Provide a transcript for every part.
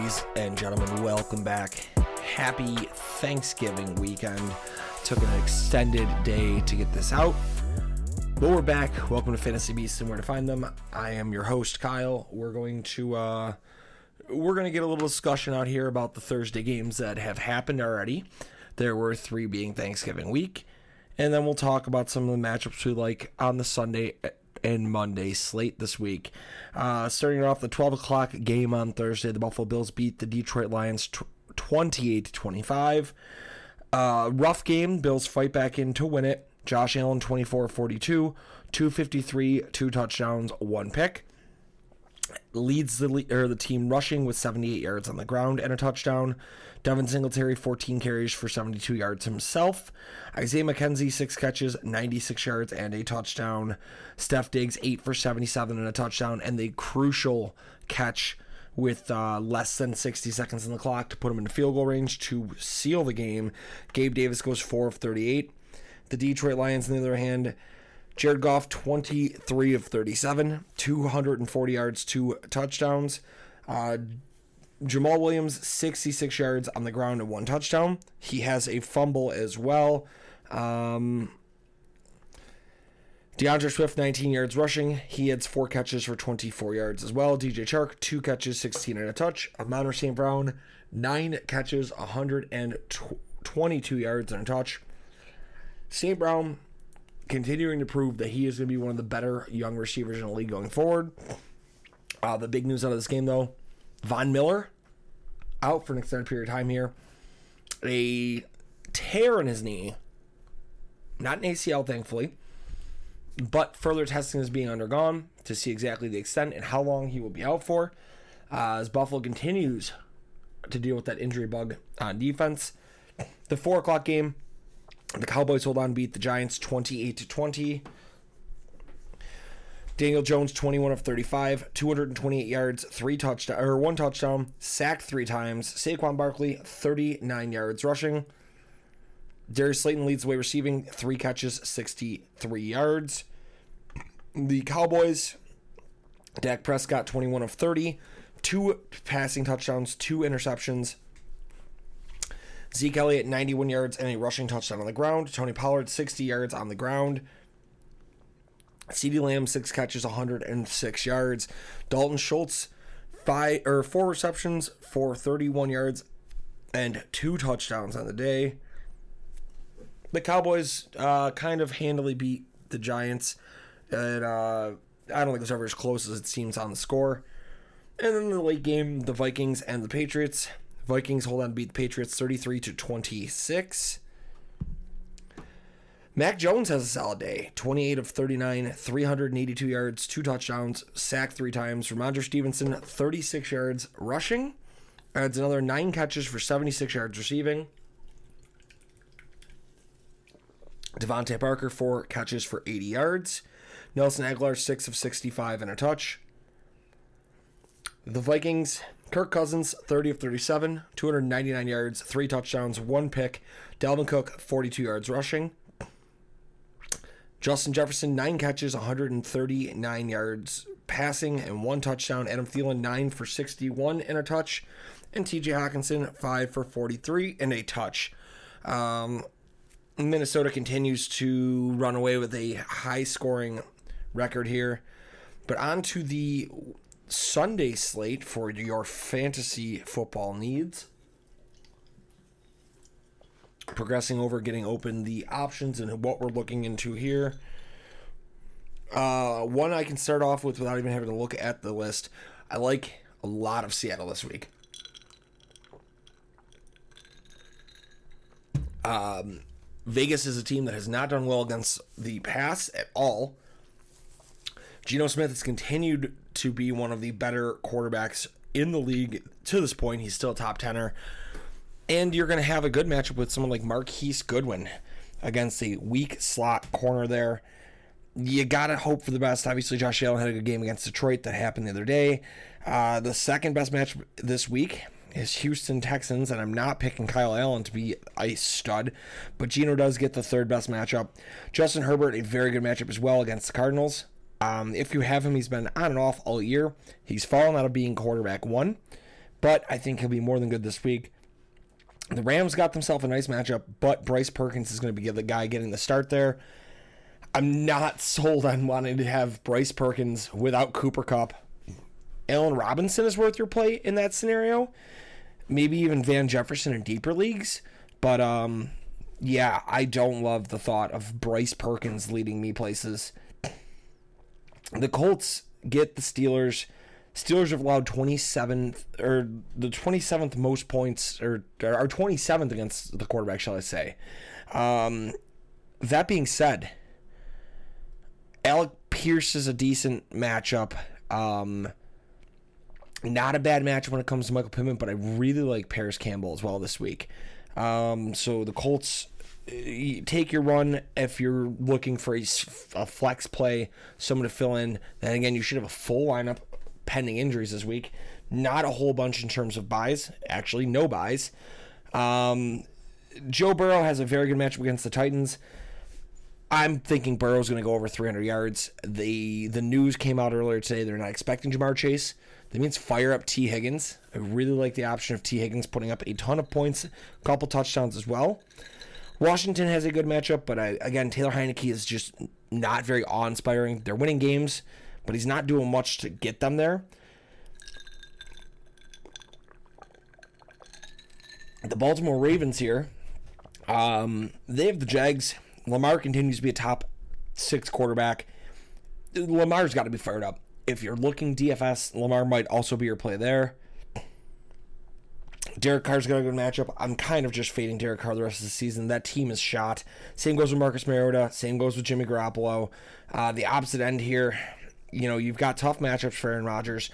ladies and gentlemen, welcome back. Happy Thanksgiving weekend. Took an extended day to get this out. But we're back. Welcome to Fantasy Beasts and where to find them. I am your host, Kyle. We're going to uh we're gonna get a little discussion out here about the Thursday games that have happened already. There were three being Thanksgiving week. And then we'll talk about some of the matchups we like on the Sunday and Monday slate this week. Uh, starting off the 12 o'clock game on Thursday, the Buffalo Bills beat the Detroit Lions 28 to 25. Uh, rough game. Bills fight back in to win it. Josh Allen 24 42, 253, two touchdowns, one pick. Leads the le- or the team rushing with 78 yards on the ground and a touchdown. Devin Singletary 14 carries for 72 yards himself. Isaiah McKenzie 6 catches, 96 yards and a touchdown. Steph Diggs 8 for 77 and a touchdown and the crucial catch with uh, less than 60 seconds on the clock to put him in field goal range to seal the game. Gabe Davis goes 4 of 38. The Detroit Lions, on the other hand, Jared Goff, 23 of 37, 240 yards, two touchdowns. Uh, Jamaal Williams, 66 yards on the ground and one touchdown. He has a fumble as well. Um, D'Andre Swift, 19 yards rushing. He has four catches for 24 yards as well. DJ Chark, two catches, 16 and a touch. Amon-Ra St. Brown, nine catches, 122 yards and a touch. St. Brown continuing to prove that he is going to be one of the better young receivers in the league going forward. Uh, the big news out of this game, though, Von Miller out for an extended period of time here. A tear in his knee, not an ACL, thankfully, but further testing is being undergone to see exactly the extent and how long he will be out for. Uh, as Buffalo continues to deal with that injury bug on defense. The four o'clock game, the Cowboys hold on, beat the Giants 28 to 20. Daniel Jones 21 of 35, 228 yards, three touchdown or one touchdown, sacked three times. Saquon Barkley 39 yards rushing. Darius Slayton leads the way receiving, three catches, 63 yards. The Cowboys, Dak Prescott 21 of 30, two passing touchdowns, two interceptions. Zeke Elliott 91 yards and a rushing touchdown on the ground. Tony Pollard 60 yards on the ground. CeeDee Lamb six catches, 106 yards. Dalton Schultz five or four receptions for 31 yards and two touchdowns on the day. The Cowboys uh, kind of handily beat the Giants, and uh, I don't think it was ever as close as it seems on the score. And then the late game, the Vikings and the Patriots. Vikings hold on to beat the Patriots 33 to 26. Mac Jones has a solid day 28 of 39, 382 yards, two touchdowns, sacked three times. Rhamondre Stevenson, 36 yards rushing, adds another nine catches for 76 yards receiving. DeVante Parker, four catches for 80 yards. Nelson Agholor, six of 65 and a touch. The Vikings, Kirk Cousins, 30 of 37, 299 yards, three touchdowns, one pick. Dalvin Cook, 42 yards rushing. Justin Jefferson, nine catches, 139 yards passing, and one touchdown. Adam Thielen, nine for 61 and a touch. And TJ Hockenson, five for 43 and a touch. Um, Minnesota continues to run away with a high scoring record here. But on to the Sunday slate for your fantasy football needs. Progressing over, getting open the options and what we're looking into here. Uh, one I can start off with without even having to look at the list. I like a lot of Seattle this week. Um, Vegas is a team that has not done well against the pass at all. Geno Smith has continued to be one of the better quarterbacks in the league to this point. He's still a top tenner. And you're going to have a good matchup with someone like Marquise Goodwin against a weak slot corner there. You got to hope for the best. Obviously, Josh Allen had a good game against Detroit that happened the other day. Uh, the second best match this week is Houston Texans, and I'm not picking Kyle Allen to be a stud, but Geno does get the third best matchup. Justin Herbert, a very good matchup as well against the Cardinals. Um, if you have him, he's been on and off all year. He's fallen out of being quarterback one, but I think he'll be more than good this week. The Rams got themselves a nice matchup, but Bryce Perkins is going to be the guy getting the start there. I'm not sold on wanting to have Bryce Perkins without Cooper Kupp. Allen Robinson is worth your play in that scenario. Maybe even Van Jefferson in deeper leagues. But um, yeah, I don't love the thought of Bryce Perkins leading me places. The Colts get the Steelers. Steelers have allowed 27th or the 27th most points or are 27th against the quarterback, shall I say. Um, that being said, Alec Pierce is a decent matchup. Um, not a bad match when it comes to Michael Pittman, but I really like Parris Campbell as well this week. Um, so the Colts take your run if you're looking for a, a, flex play, someone to fill in. Then again, you should have a full lineup pending injuries this week. Not a whole bunch in terms of buys. Actually, no buys. Um, Joe Burrow has a very good matchup against the Titans. I'm thinking Burrow's going to go over 300 yards. The the news came out earlier today. They're not expecting Ja'Marr Chase. That means fire up Tee Higgins. I really like the option of Tee Higgins putting up a ton of points, a couple touchdowns as well. Washington has a good matchup, but I, again, Taylor Heinicke is just not very awe inspiring. They're winning games, but he's not doing much to get them there. The Baltimore Ravens here, um, they have the Jags. Lamar continues to be a top six quarterback. Lamar's got to be fired up. If you're looking DFS, Lamar might also be your play there. Derek Carr's got a good matchup. I'm kind of just fading Derek Carr the rest of the season. That team is shot. Same goes with Marcus Mariota. Same goes with Jimmy Garoppolo. Uh, the opposite end here, you know, you've got tough matchups for Aaron Rodgers.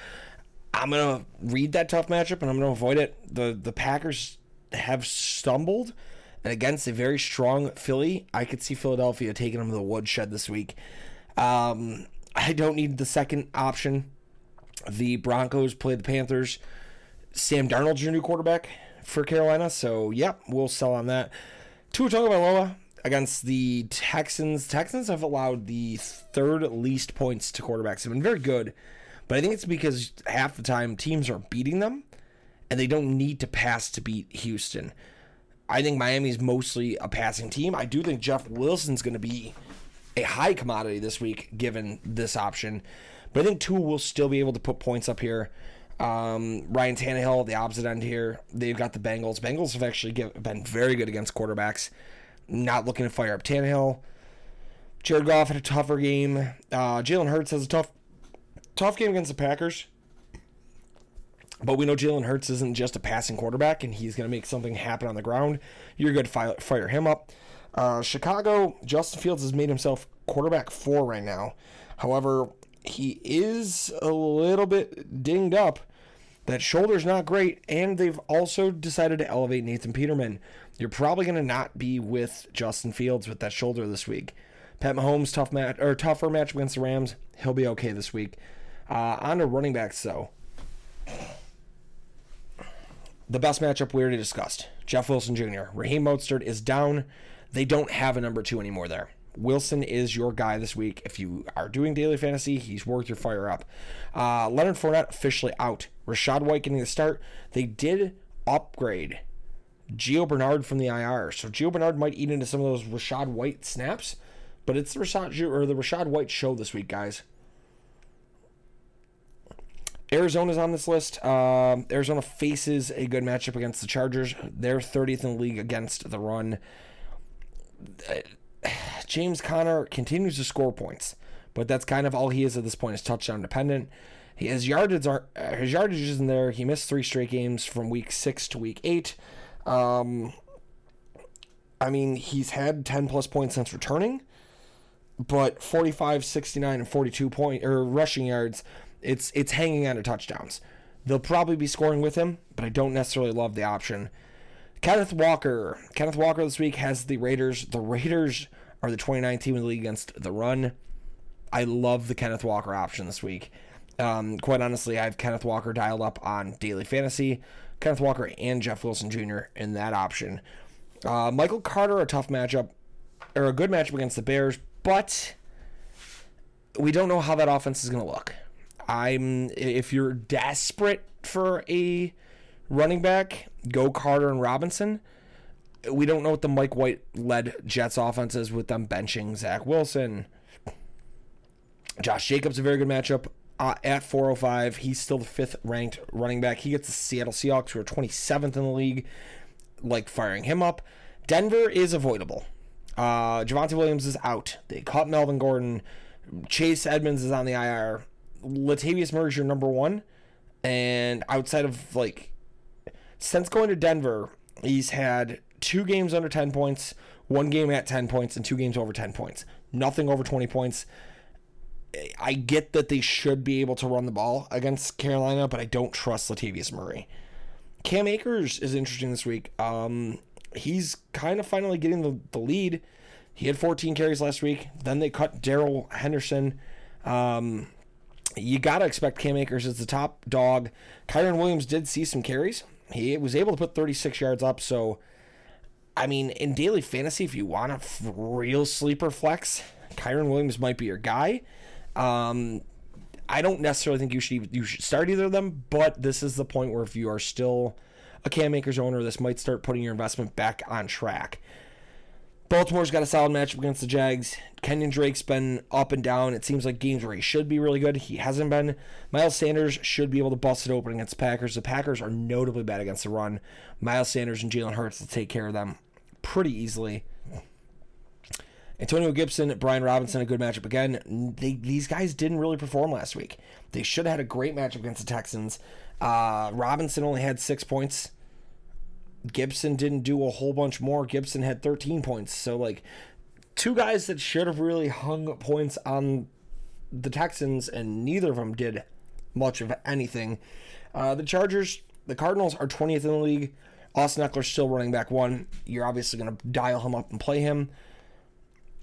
I'm gonna read that tough matchup and I'm gonna avoid it. The the Packers have stumbled, and against a very strong Philly, I could see Philadelphia taking them to the woodshed this week. Um, I don't need the second option. The Broncos play the Panthers. Sam Darnold's your new quarterback for Carolina. So, yep, we'll sell on that. Tua Tagovailoa against the Texans. Texans have allowed the third least points to quarterbacks. Have been very good, but I think it's because half the time teams are beating them, and they don't need to pass to beat Houston. I think Miami's mostly a passing team. I do think Jeff Wilson's going to be a high commodity this week, given this option. But I think Tua will still be able to put points up here. Um, Ryan Tannehill, the opposite end here. They've got the Bengals. Bengals have actually give, been very good against quarterbacks. Not looking to fire up Tannehill. Jared Goff had a tougher game. Uh, Jalen Hurts has a tough, tough game against the Packers. But we know Jalen Hurts isn't just a passing quarterback, and he's going to make something happen on the ground. You're good to fire, fire him up. Uh, Chicago, Justin Fields has made himself quarterback four right now. However, he is a little bit dinged up. That shoulder's not great, and they've also decided to elevate Nathan Peterman. You're probably going to not be with Justin Fields with that shoulder this week. Pat Mahomes tough match or tougher match against the Rams. He'll be okay this week. Uh, on to running backs though. The best matchup we already discussed. Jeff Wilson Jr. Raheem Mostert is down. They don't have a number two anymore there. Wilson is your guy this week. If you are doing daily fantasy, he's worth your fire up. Uh, Leonard Fournette officially out. Rachaad White getting the start. They did upgrade Gio Bernard from the IR, so Gio Bernard might eat into some of those Rachaad White snaps. But it's the Rashad or the Rachaad White show this week, guys. Arizona's on this list. Uh, Arizona faces a good matchup against the Chargers. They're 30th in the league against the run. James Conner continues to score points, but that's kind of all he is at this point is touchdown dependent. His yardage are his yardage isn't there. He missed three straight games from week six to week eight. Um, I mean, he's had 10 plus points since returning, but 45, 69, and 42 point or rushing yards, it's it's hanging on to touchdowns. They'll probably be scoring with him, but I don't necessarily love the option. Kenneth Walker. Kenneth Walker this week has the Raiders. The Raiders are the 29th team in the league against the run. I love the Kenneth Walker option this week. Um, quite honestly, I have Kenneth Walker dialed up on daily fantasy. Kenneth Walker and Jeff Wilson Jr. in that option. Uh, Michael Carter, a tough matchup, or a good matchup against the Bears, but we don't know how that offense is going to look. I'm if you're desperate for a running back, go Carter and Robinson. We don't know what the Mike White led Jets offense is with them benching Zach Wilson. Josh Jacobs a very good matchup uh, at 405. He's still the fifth ranked running back. He gets the Seattle Seahawks, who are 27th in the league, like firing him up. Denver is avoidable. Uh, Javonte Williams is out. They caught Melvin Gordon. Chase Edmonds is on the IR. Latavius Murray's your number one. And outside of like, since going to Denver, he's had two games under 10 points, one game at 10 points, and two games over 10 points. Nothing over 20 points. I get that they should be able to run the ball against Carolina, but I don't trust Latavius Murray. Cam Akers is interesting this week. Um, he's kind of finally getting the, the lead. He had 14 carries last week. Then they cut Darrell Henderson. Um, you got to expect Cam Akers as the top dog. Kyren Williams did see some carries. He was able to put 36 yards up. So, I mean, in daily fantasy, if you want a real sleeper flex, Kyren Williams might be your guy. Um, I don't necessarily think you should you should start either of them, but this is the point where if you are still a Cam Akers owner, this might start putting your investment back on track. Baltimore's got a solid matchup against the Jags. Kenyan Drake's been up and down. It seems like games where he should be really good. He hasn't been. Miles Sanders should be able to bust it open against the Packers. The Packers are notably bad against the run. Miles Sanders and Jalen Hurts will take care of them pretty easily. Antonio Gibson, Brian Robinson, a good matchup again. They, these guys didn't really perform last week. They should have had a great matchup against the Texans. Uh, Robinson only had six points. Gibson didn't do a whole bunch more. Gibson had 13 points. So, like, two guys that should have really hung points on the Texans, and neither of them did much of anything. Uh, the Chargers, the Cardinals are 20th in the league. Austin Ekeler still running back one. You're obviously going to dial him up and play him.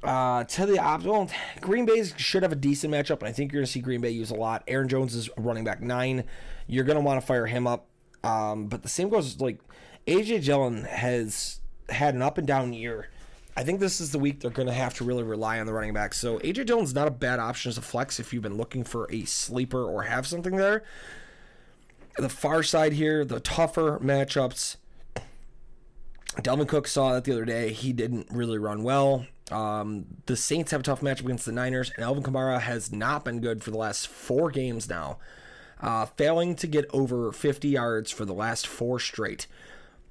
Uh, to the opposite, well, Green Bay should have a decent matchup, and I think you're going to see Green Bay use a lot. Aaron Jones is running back nine. You're going to want to fire him up. Um, but the same goes like AJ Dillon has had an up and down year. I think this is the week they're going to have to really rely on the running back. So AJ Dillon's not a bad option as a flex if you've been looking for a sleeper or have something there. The far side here, the tougher matchups. Dalvin Cook saw that the other day. He didn't really run well. Um, the Saints have a tough matchup against the Niners, and Alvin Kamara has not been good for the last four games now, uh, failing to get over 50 yards for the last four straight.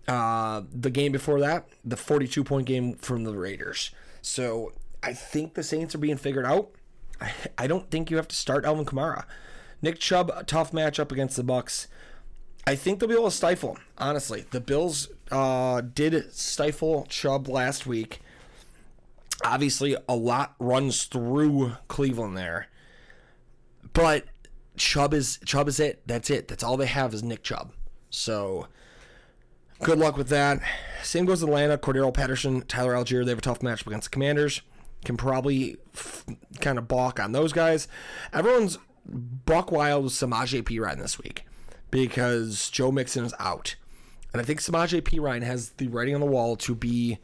Uh, the game before that, the 42 point game from the Raiders. So I think the Saints are being figured out. I, I don't think you have to start Alvin Kamara. Nick Chubb, a tough matchup against the Bucks. I think they'll be able to stifle. Honestly, the Bills uh, did stifle Chubb last week. Obviously, a lot runs through Cleveland there, but Chubb is Chubb is it. That's it. That's all they have is Nick Chubb. So, good luck with that. Same goes Atlanta. Cordarrelle Patterson, Tyler Allgeier. They have a tough matchup against the Commanders. Can probably f- kind of balk on those guys. Everyone's buck wild with Samaje Perine this week because Joe Mixon is out. And I think Samaje Perine has the writing on the wall to be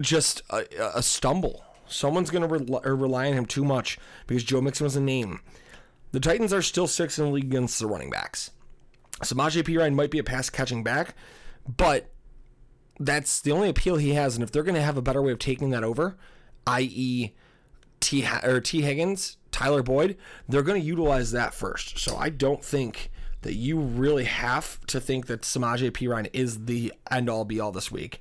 just a, a stumble. Someone's going to rely, rely on him too much because Joe Mixon was a name. The Titans are still six in the league against the running backs. Samaje Perine might be a pass catching back, but that's the only appeal he has. And if they're going to have a better way of taking that over, i.e., T or Tee Higgins, Tyler Boyd, they're going to utilize that first. So I don't think that you really have to think that Samaje Perine is the end all be all this week.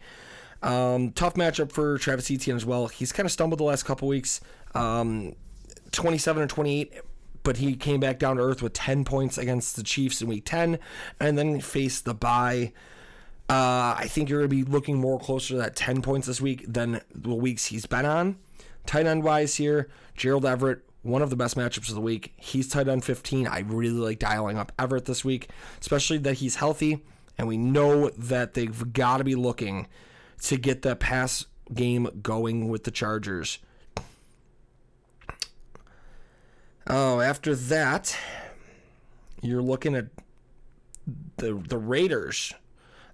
Um, tough matchup for Travis Etienne as well. He's kind of stumbled the last couple weeks. Um, 27 or 28, but he came back down to earth with 10 points against the Chiefs in week 10 and then faced the bye Uh, I think you're going to be looking more closer to that 10 points this week than the weeks he's been on. Tight end wise here, Gerald Everett, one of the best matchups of the week. He's tight end 15. I really like dialing up Everett this week, especially that he's healthy. And we know that they've got to be looking to get that pass game going with the Chargers. Oh, after that, you're looking at the the Raiders.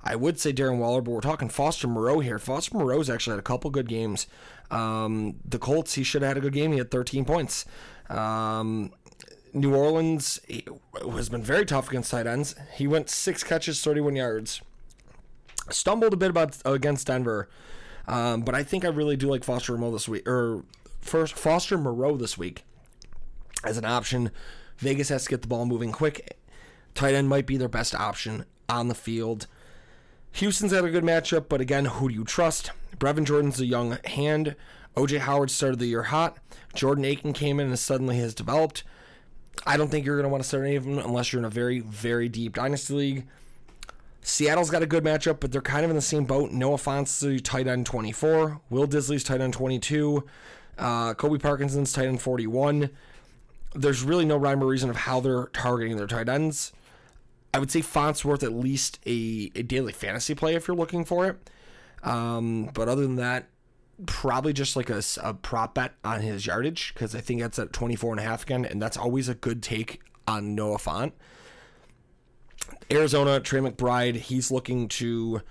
I would say Darren Waller, but we're talking Foster Moreau here. Foster Moreau's actually had a couple good games. Um, the Colts, he should have had a good game. He had 13 points. Um, New Orleans has been very tough against tight ends. He went six catches, 31 yards. Stumbled a bit about against Denver, um, but I think I really do like Foster Moreau this week. Or first, Foster Moreau this week as an option. Vegas has to get the ball moving quick. Tight end might be their best option on the field. Houston's had a good matchup, but again, who do you trust? Brevin Jordan's a young hand. OJ Howard started the year hot. Jordan Aiken came in and suddenly has developed. I don't think you're going to want to start any of them unless you're in a very, very deep dynasty league. Seattle's got a good matchup, but they're kind of in the same boat. Noah Fonsi, tight end 24. Will Dissly's tight end 22. Uh, Colby Parkinson's tight end 41. There's really no rhyme or reason of how they're targeting their tight ends. I would say Fant's worth at least a, a daily fantasy play if you're looking for it. Um, but other than that, probably just like a, a prop bet on his yardage because I think that's at 24 and a half again, and that's always a good take on Noah Fant. Arizona, Trey McBride, he's looking to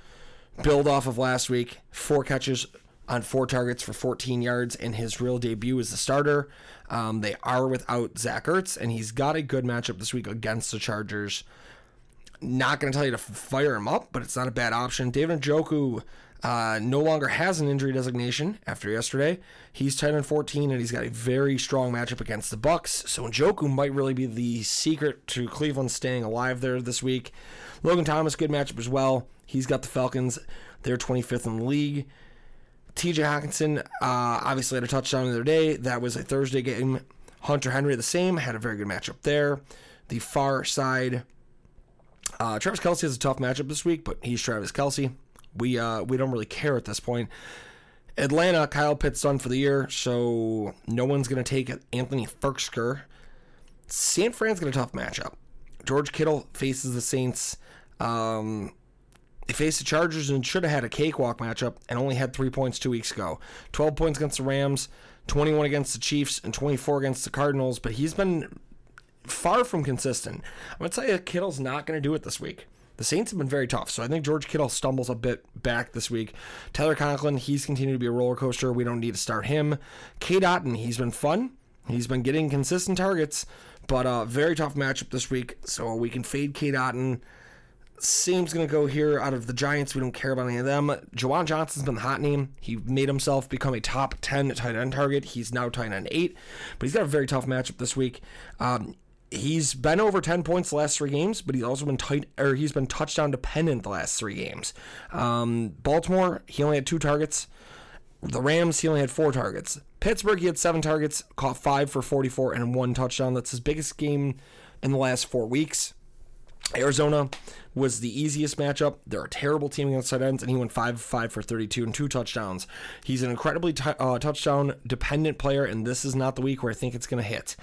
build off of last week. Four catches on four targets for 14 yards in his real debut as the starter. Um, they are without Zach Ertz, and he's got a good matchup this week against the Chargers. Not going to tell you to fire him up, but it's not a bad option. David Njoku uh, no longer has an injury designation after yesterday. He's 10 and 14, and he's got a very strong matchup against the Bucks. So Njoku might really be the secret to Cleveland staying alive there this week. Logan Thomas, good matchup as well. He's got the Falcons. They're 25th in the league. TJ Hockenson uh, obviously had a touchdown the other day. That was a Thursday game. Hunter Henry, the same, had a very good matchup there. The far side, uh, Travis Kelce has a tough matchup this week, but he's Travis Kelce. We uh, we don't really care at this point. Atlanta, Kyle Pitts done for the year, so no one's going to take Anthony Firkser. San Fran's got a tough matchup. George Kittle faces the Saints. Um, they faced the Chargers and should have had a cakewalk matchup and only had three points two weeks ago. 12 points against the Rams, 21 against the Chiefs, and 24 against the Cardinals, but he's been far from consistent. I'm going to tell you, Kittle's not going to do it this week. The Saints have been very tough, so I think George Kittle stumbles a bit back this week. Tyler Conklin, he's continued to be a roller coaster. We don't need to start him. Cade Otton, he's been fun. He's been getting consistent targets, but a very tough matchup this week. So we can fade Cade Otton. Same's going to go here out of the Giants. We don't care about any of them. Juwan Johnson's been the hot name. He made himself become a top 10 tight end target. He's now tight end 8, but he's got a very tough matchup this week. Um, he's been over 10 points the last three games, but he's also been tight or he's been touchdown dependent the last three games. Um, Baltimore, he only had two targets. The Rams, he only had four targets. Pittsburgh, he had seven targets, caught five for 44 and one touchdown. That's his biggest game in the last four weeks. Arizona was the easiest matchup. They're a terrible team against tight ends, and he went 5 5 for 32 and two touchdowns. He's an incredibly t- uh, touchdown dependent player, and this is not the week where I think it's going to hit.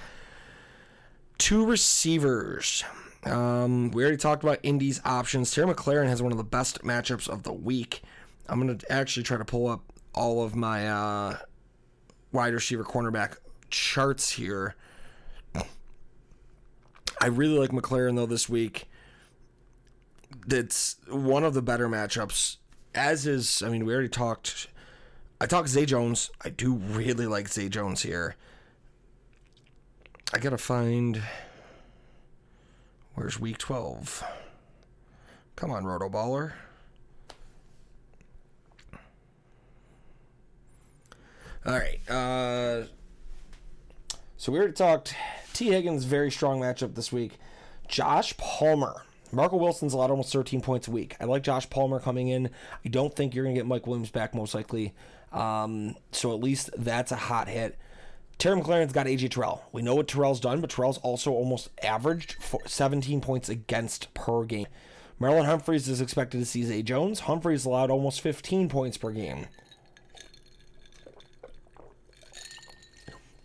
Two receivers. Um, we already talked about Indy's options. Terry McLaurin has one of the best matchups of the week. I'm going to actually try to pull up all of my uh, wide receiver cornerback charts here. I really like McLaurin, though, this week. That's one of the better matchups. As is, I mean, we already talked. I talked Zay Jones. I do really like Zay Jones here. I gotta find. Where's week 12? Come on, RotoBaller. All right. Uh, so we already talked. Tee Higgins, very strong matchup this week. Josh Palmer. Marco Wilson's allowed almost 13 points a week. I like Josh Palmer coming in. I don't think you're going to get Mike Williams back, most likely. Um, so at least that's a hot hit. Terry McLaurin's got AJ Terrell. We know what Terrell's done, but Terrell's also almost averaged 17 points against per game. Marlon Humphreys is expected to see Zay Jones. Humphreys allowed almost 15 points per game.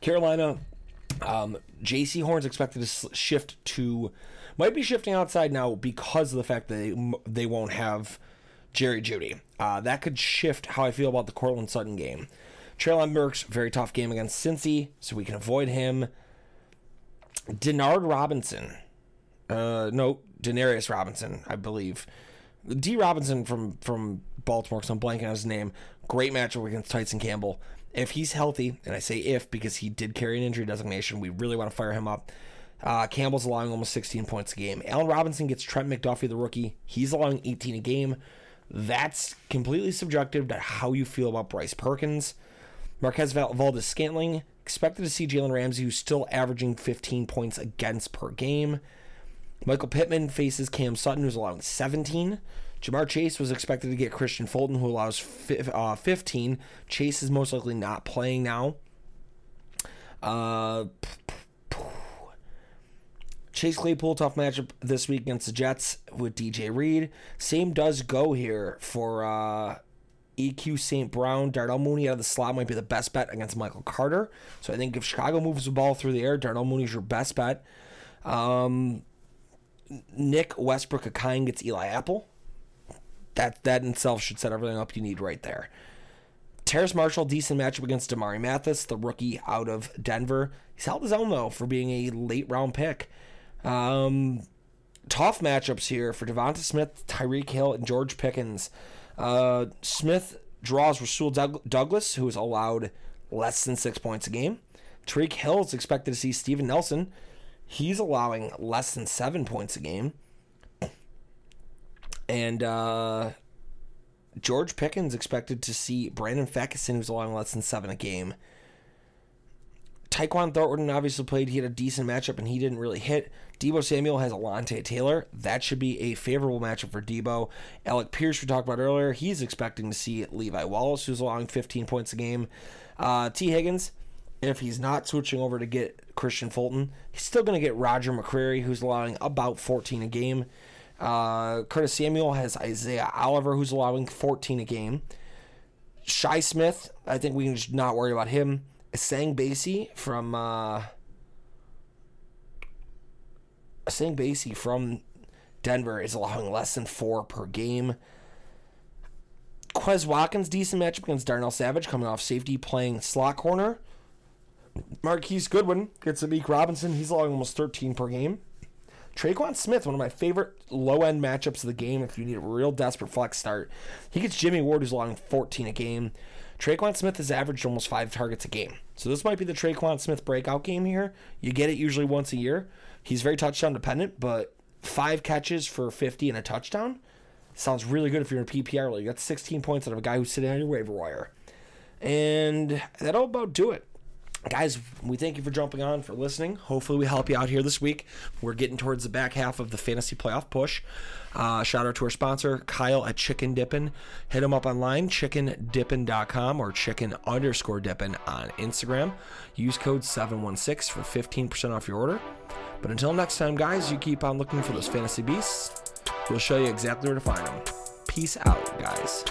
Carolina, um, Jaycee Horn's expected to shift to, might be shifting outside now because of the fact that they, they won't have Jerry Jeudy. Uh, that could shift how I feel about the Courtland Sutton game. Treylon Burks, very tough game against Cincy, so we can avoid him. Denard Robinson. Uh, no, Denarius Robinson, I believe. D. Robinson from from Baltimore, because I'm blanking on his name. Great matchup against Tyson Campbell. If he's healthy, and I say if because he did carry an injury designation, we really want to fire him up. Uh, Campbell's allowing almost 16 points a game. Allen Robinson gets Trent McDuffie, the rookie. He's allowing 18 a game. That's completely subjective to how you feel about Bryce Perkins. Marquez Valdes Scantling expected to see Jalen Ramsey, who's still averaging 15 points against per game. Michael Pittman faces Cam Sutton, who's allowing 17. Ja'Marr Chase was expected to get Kristian Fulton, who allows uh, 15. Chase is most likely not playing now. Uh, Chase Claypool, tough matchup this week against the Jets with DJ Reed. Same does go here for uh, EQ St. Brown. Darnell Mooney out of the slot might be the best bet against Michael Carter. So I think if Chicago moves the ball through the air, Darnell Mooney's your best bet. Um, Nick Westbrook Ikhine gets Eli Apple. That that in itself should set everything up you need right there. Terrace Marshall, decent matchup against Damari Mathis, the rookie out of Denver. He's held his own though for being a late round pick. Um, tough matchups here for DeVonta Smith, Tyreek Hill, and George Pickens. Uh, Smith draws Rasul Douglas, who is allowed less than six points a game. Tyreek Hill is expected to see Steven Nelson. He's allowing less than seven points a game. And uh, George Pickens expected to see Brandon Facyson, who's allowing less than seven a game. Tyquan Thornton obviously played. He had a decent matchup and he didn't really hit. Deebo Samuel has Alontae Taylor. That should be a favorable matchup for Deebo. Alec Pierce, we talked about earlier, he's expecting to see Levi Wallace, who's allowing 15 points a game. Uh, Tee Higgins, if he's not switching over to get Kristian Fulton, he's still going to get Roger McCreary, who's allowing about 14 a game. Uh, Curtis Samuel has Isaiah Oliver, who's allowing 14 a game. Shi Smith, I think we can just not worry about him. Essang Bassey from uh, Essang Bassey from Denver is allowing less than four per game. Quez Watkins, decent matchup against Darnell Savage, coming off safety, playing slot corner. Marquise Goodwin gets Amik Robinson. He's allowing almost 13 per game. Tre'Quan Smith, one of my favorite low end matchups of the game. If you need a real desperate flex start, he gets Jimmy Ward, who's allowing 14 a game. Tre'Quan Smith has averaged almost five targets a game. So this might be the Tre'Quan Smith breakout game here. You get it usually once a year. He's very touchdown dependent, but five catches for 50 and a touchdown sounds really good if you're in PPR league. That's 16 points out of a guy who's sitting on your waiver wire. And that'll about do it guys, we thank you for jumping on, for listening. Hopefully, we help you out here this week. We're getting towards the back half of the fantasy playoff push. Uh, shout out to our sponsor, Kyle at Chicken Dippin'. Hit him up online, chickendippin.com or chicken underscore dippin' on Instagram. Use code 716 for 15% off your order. But until next time, guys, you keep on looking for those fantasy beasts. We'll show you exactly where to find them. Peace out, guys.